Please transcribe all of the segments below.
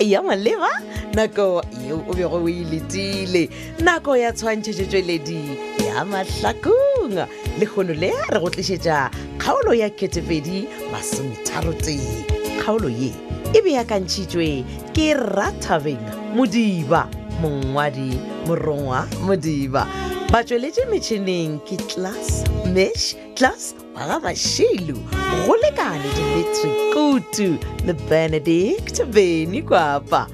ya maleba nako yeo o bego o e letile nako ya tshwantšhetšetšweledi ya mahlakong lekgono le re go tlišetša kgaolo ya ketepedi masometharotee kgaolo ye e beakantšhitšwe ke rathabeng modiba mongwadi morongwa modiba ba tšweletše metšhineng ke class mesh class wa ga bašilu go lekane dimetri kutu le benedict beny kwapa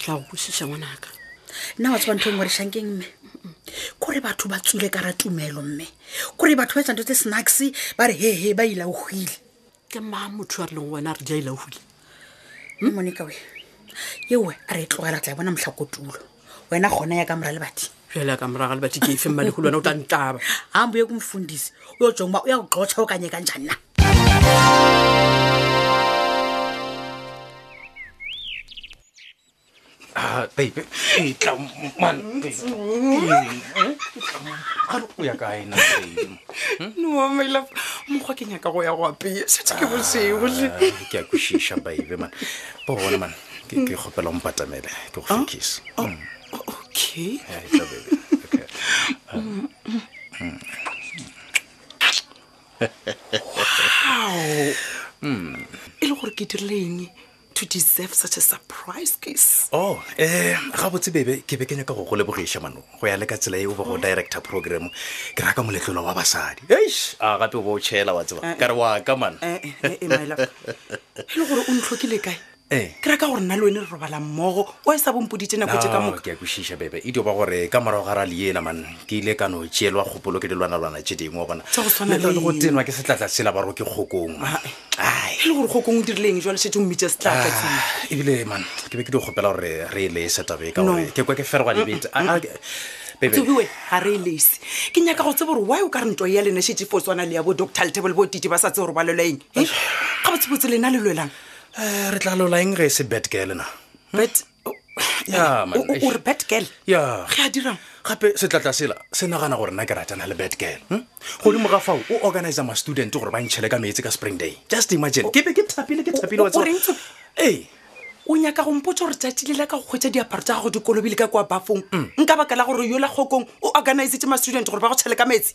ke a go kwešiša ngwanaka nna wa tseba ntho e ngwe rešankeng mme kore batho ba tswile ka ra tumelo mme kore batho ba etsa ntho tse snacks ba re hehe ba ila o hwile ke ma motho a rileng wena a re di a ila o hwile mme moneka we ewe a re e tlogela tla e bona motlhakotulo wena gona ya ka mora lebati bjale ka moraga le batho ke efe mmalego le wena o tla ntlaba hambo ye kumfundisi o yo jongba o ya go xotsha o ka nyeka nja nna Ah, babe e tla man babe. Eh, e tla, man. Ga re o ya kae na babe? noa mailapa mokgwa ke nyaka go ya go apea setse ke bosego le Ah, ke a kwešiša babe man bona man ke ke kgopela o mpatamele ke go fe kiss Oh, okay Yeah, it's a baby. Okay. Um, mm. wow Mm. e le gore ke dirile eng to deserve such a surprise kiss oh eh gabotse bebe ke be ke nyaka go go lebogiša mano go ya le ka tsela e o ba go director program ke raka moletlolo wa basadi eish a gape o bo o tšhela wa tseba ka re wa ka mano Eh, eh, eh, eh, my love e le gore o ntlhokile kae ee ke reka gore nna le wene re robala mmogo o e sa bompodite nako tse ka No, moka ke a kwešiša bebe e dio ba gore ka morago ga rali ela man ke ile ka no tšeelwa kgopolo ke dilwanalwana tše dingwe wa bona Tša go swana Le- le le go eng? tenwa ke setlatla sela ba ro ke kgokong man. Ai. e le gore kgokong o dirileng jwa lešetse o mmitša setlatla tsela Ah, ebile man ke be ke di kgopela gore re e lese tabe ka No. gore ke kwa ke ferwa dibete Ah, ah, ke- bebe tsebiwe ga re e lese ke nyaka go tseba gore why o ka re ntwa ya lena šetse fo tswana le ya bo doctor letebole bo tite ba sa tse gore ba lwela eng Eh? ga ba tsebotse lena le lwelang Eh, re tla lola eng ge e se bad girl na Hmm? bet o- ya man, o- o- eish. o re bet girl ya ge a dirang gape setlatla sela se nagana gore nna ke ratana le bad girl hmm? godimo ga fao o organise ma-student gore ba ntšhele ka meetse ka spring day just imagine ke be ke thapile ke thapile wa o- o tseba. reng tsobe? ee o nyaka go mpotsa gore tsatsi le la ka go kgwetsa diaparo tsa gago dikolobile ka kwa bafong Mm. nka baka la gore yola kgokong o organisetse ma-student gore ba go tšhele ka metsi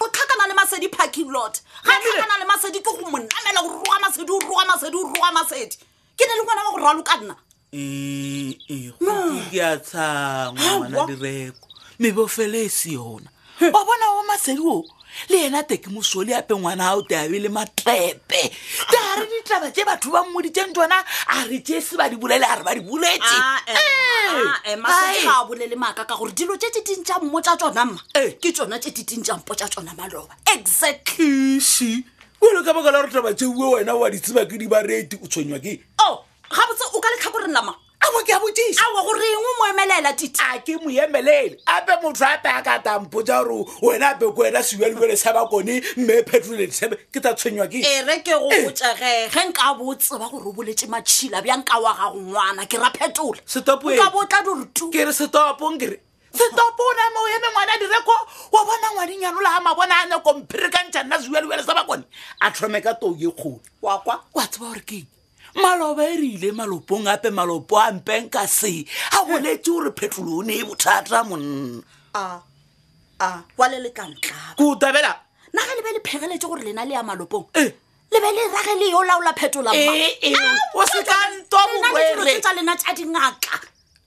o tlhakana le masedi parking lot ga tlhakana le masedi ke go monamela go roga masedi o roga masedi o roga masedi ke ne le ngwana wa go ralo ka nna ee, ee, ke a tshangwana direko mebo fela e se yona wa bona wa masedi o le yena te ke mosole ape ngwana ao te abe le matepe te a re ditaba tse batho ba mmoditseng tsona a re tse se ba di bolele a re ba di boletse ah, eh, ah, eh, ga a bolele maaka ka gore dilo tse tse dintšha mmotsa tsona mma ee ke tsona tše titing tša mpo tša tsona maloba exactly she bolo ka baka la gore taba tšeuwe wena wa di tseba ke di ba reti o tshwenywa ke o oh, gabotse o ka letlhako re nama abo ke a botsiša awa goreng o mo emelela tite a ke mo emelele ape motho ape a ka tampotsa gore wena ape ko wena sewelewele sa bakone mme petrole disebe ke tsa tshwenywa ke ere ke go botsege ge nka bo tseba gore o boletse matšhila bja nka wa gago ngwana ke ra phetola setopokere setopong kere setopo o name o eme ngwana direko wa bona ngwading yanola ga mabona a nyako mpherekantšha nna sebealebele sa bakone a tlhome ka tou ye kgolo wa kwa wa tseba gore keng maloba e rile malopong ape malopo a mpeng ka se a boletse gore phetolo o ne e bothata monna a a wa le le ka ntlaba ko tabela na ga le be le phegeletse gore lena le ya malopong Eh. le be le rage le yo laola phetola mma. Eh, eh, Ah, o se ka nto lena le dilo bokwere. tse tsa lena tša dingaka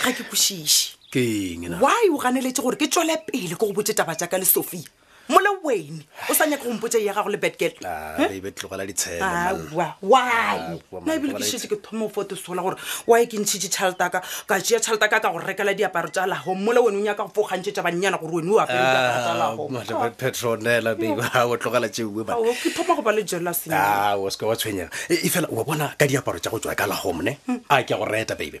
ga ke kwešiše why o ganeletse gore ke tswele pele ke go botse taba jaaka le sophia mola wene o sa nyaka gompotse ya gago le betgirl ah, eh? tlogela ditshelowa ah, nna ebile ke šetse ke thoma o fote sola gore wa e ke ntšhitše tšhelete aka ka tšea tšhelete aka ka go rekela diaparo tša lago mola wene o nyaka go fogantšhe tša bannyana gore wene o apere diaparo tša lago Ah, petronela babe ga o tlogela tšeue ba Ao, ke thoma go ba le jealous nna. Ah, o seka wa tshwenyega E- e fela wa bona ka diaparo tša go tswa ka lahomne a ke a go reta babe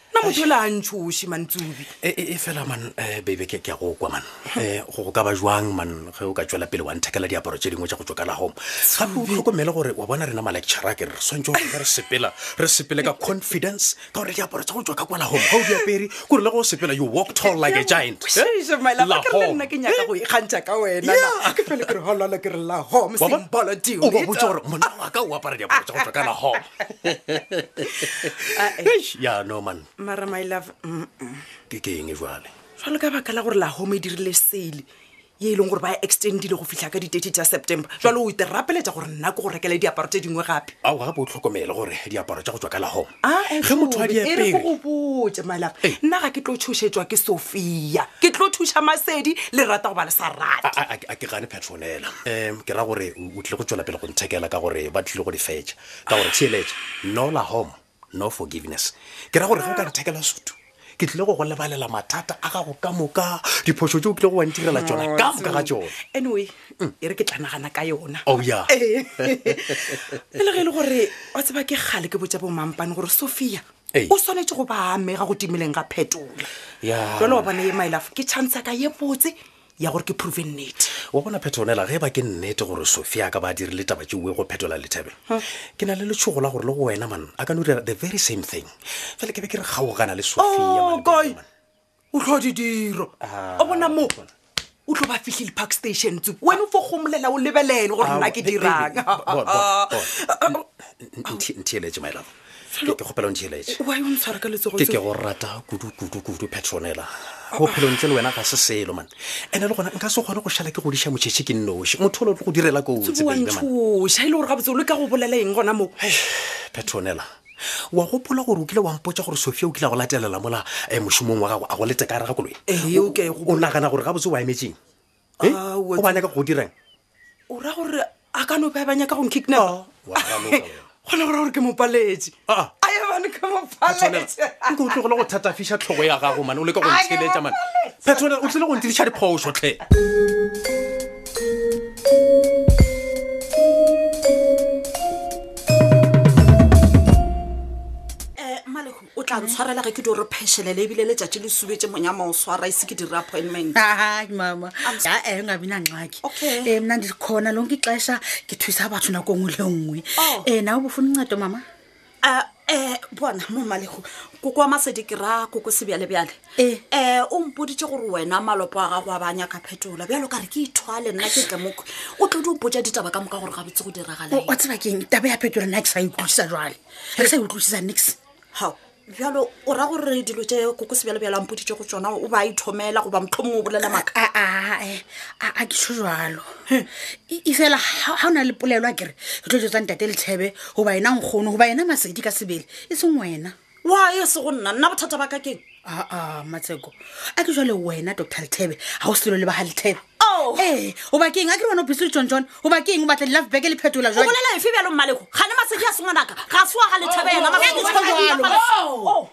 nna motho le a ntšhoše mantsubi e, e, e fela man um eh, bebe ke a go kwa man um go go ka ba jwang man ge o ka tswela pele wa nthekela diaparo tse dingwe tsa go tsokela home gape o tlhokomele gore wa bona rena malectura ke re re swantse gore re sepela re sepele ka confidence ka gore diaparo tsa go tswa ka kwala home ga o di apere ko re le go sepela you walk tall like a giant nna ke nyaka go ikgantšha ka wenakefelekere holala ke re la home sembolotiwa botsa gore monna wa ka o apara diaparo tsa go tswa ka la home Eish, ya no man mara my love mm, mm. ke ke eng jwale jwalo ka baka la gore la home e dirile sale ye e leng gore ba extendile go fitlha ka di-30 tsa september jwale o ite rapeletsa gore nna ko go rekele diaparo tse dingwe gape ao gape o tlhokomele gore diaparo tša go tswa ka lahome Ah, eh, ge motho a di e re ko apere go botse my love Ee. nna ga ke tlo thušetswa ke sophia ke tlo thuša masedi le rata go ba le sa rate a- a- a- a ke gane petronela um ke ra gore o o tlile go tšwela pele go nthekela ka gore ba tlile go di fetša ka gore theeletša no la home no forgiveness ke ra gore ge o ka nthekela suthu ke tlile go go lebalela mathata a gago ka moka diphoso tse o tlile go wantirela tsona ka moka ga tsone anyway mm. e re ke tlanagana ka yona oh, ya eh. e le ge e le gore wa tseba ke kgale ke botsa bomampane gore sophia o swanetse go ba amega go timileng ga phetola jalo wa bone ye mylaf ke chance ka ye botse ya gore ke prove nnete wa bona phetronela ge ba ke nnete gore sophia a ka ba dirile taba tšeoe go phetola lethebe hm. ke na le letšhogo la gore le go wena man a ka no dira the very same thing fele ke be ke re kgaogana le sophiaoi oh, o tlho didiro ah, o bona mo o tlo ba fitlhe le-park station tse wena o fo gomolela o lebelele gore ah, nna ke dirang ntheeletse my love Felo- ke kgopela o ntheeletše wa yo ntshwara ka letsogo ke ke go rata kudu-kudu-kudu petronela bophelong tle le wena ga se selo man ene le gona nka se kgone go šala ke godiša motšhetšhe ke nnoši motho o le o tlo go direla kotsi tsebo wa baby, man. ntshoša e le gore gabotse o le ka go bolela eng gona mo petronela wa gopola gore o kile wa mpotsa gore sophia o kile a go latelela mola um mošomong wa gago a go leteka gare ga koloi Ee, o ke a e gopola. o nagana gore gabotse wa emetseng Eh, Ah, o ba nyaka go dirang o ra gore a ka no baya ba nyaka gong kidnapa wa raloka wena. gona go ra gore ke mopaletse Ah. a ye bane ke mopaletse nka o tlogole go thatafiša tlhogo ya gago mane o leka go ntheletša mane phetola o tlile go ntiriša diphoso tlhe o tla ntshwarela ge ke di ore phešhelele ebile letšatši le subetse monyama o swara ise ke dire appointment Hayi, mama I'm so- a-e ungabi nangxaki Okay. um mna ndikhona lonke ixesha ngithusa batho nakongwe le ngwe Oh. um nawe ubufuna uncedo mama Ah, eh bona mo malego koko wa masedi ke ra koko sebjalebjale Eh. um o mpoditse gore wena malopo a gago a ba nyaka phetola bjalo ka re ke ithwale nna ke tle moko o tlo di o potsa ditaba ka moka gore gabotse go diragala O- wa tseba keng taba ya phetola nna ke sa ikutlwisa jwale re sa utlwisisa nix ga bjalo o ra gore dilo tse koko sebjalo bjalo ampoditse go tsona o ba ithomela goba motlho mongwe o bolela maaka aae a a ke tsho jalo E- e fela ga ga o na le polelo a kere ke tlo jetsang tate lethebe goba ena nkgono goba ena masedi ka sebele e seng wena wa e se go nna nna bothata ba ka keng aa matseko a ke jale wena doctor lethebe ga o selo le baga lethebe Oh. ee goba keng a ke re wena o busy le tsontsone goba keng o batla di-life beke le phetola o jale bolela efe bjalo mmaleko gane masedi a sengwanaka ga se wa ga lethebe yena ga se wa ga lethebe. Oh.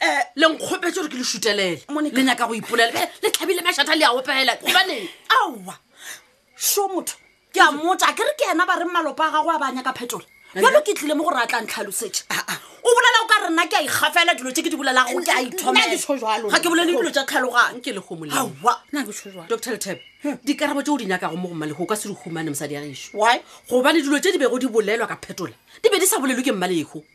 um lenkgopetse gore ke le šutelele le nyaka go ipolela Bjale le tlhabile mašata le a opela gobaneng aowa sho motho ke a mmotsa a ke re ke ena ba re malopa a gago a banya ka phetola jalo ke tlile mo gore a tla ntlhalosetse ah, ah. o bolela o ka re nna ke a ikgafela dilo tse ke di bolelago ke a ithomaga ke bolele dilo tsa tlhalogang ke legomoledoctor letebe hmm. dikarabo tse o di nyakago mo gommale go ka se di humane mosadi ya gešo gobane dilo tse di bego di bolelwa ka phetola di be di sa bolelwe ke mmalego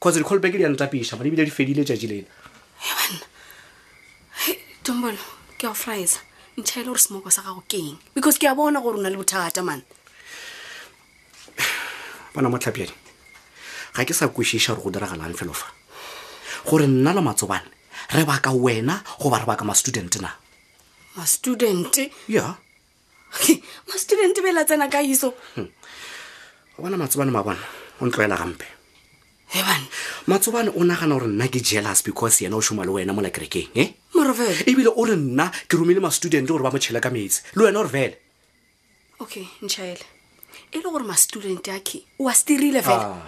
cause di-callback di a ntapiša mane ebile di fedile tšatši lela ebanna tombolo ke go frisa ntšha e le gore semoko sa gago keng because ke a bona gore o na le bothata mane bona motlhapjadi ga ke sa kwešiša gore go diragalang felo fa gore nna le matsobane re baka wena goba re baka ma-student na ma-student ya yeah. mastudent be la tsena ka iso hmm. o bona matsobane ma bona o ntloela gampe ebane matsobane o nagana gore nna ke jealous because yena o šoma le wena mola kerekeng e eh? morofele ebile o re nna ke romile mastudent gore ba mo tšhele ka metsi le wena o re fele okay ntšhaele e le gore mastudent ake o a stirile fela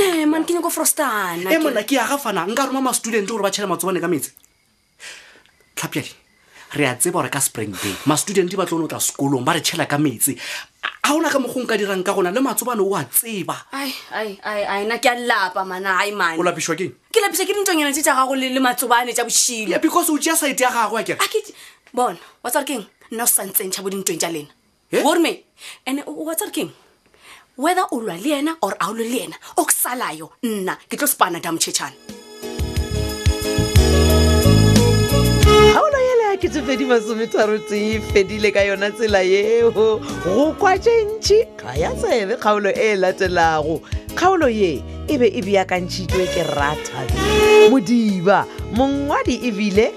ne man ke nyako frostana e mona ke ya gafana nka roma mastudent gore ba tšhele matsobane ka metsi tlhapjadi re a tseba gore ka spring day mastudenti ba tlo no tla sekolong ba re tšhela ka metsi a ona ka mokgong ka dirang ka gona le matsobane o a tseba aina ke a lapa mana ai mane o lapišwa keng ke lapiša ke dintonyana tse tsa gago le le matsobane tsa bošilo yeah, because o tšea site ya gago a kere bona wa tsare keng nna o santsentšha bo dintweng tša lena borme ande o wa tsere keng whether o lwa le ena or a o lwe le ena o ke salayo nna ke tlo sepana damotšhetšhane ke tsofedi masometharotee fedile ka yona tsela yeo go kwa tše ntši ga ya tsebe kgaolo e e latelago kgaolo ye e be e beakantšhitšwe ke rathabi modiba mongwadi ebile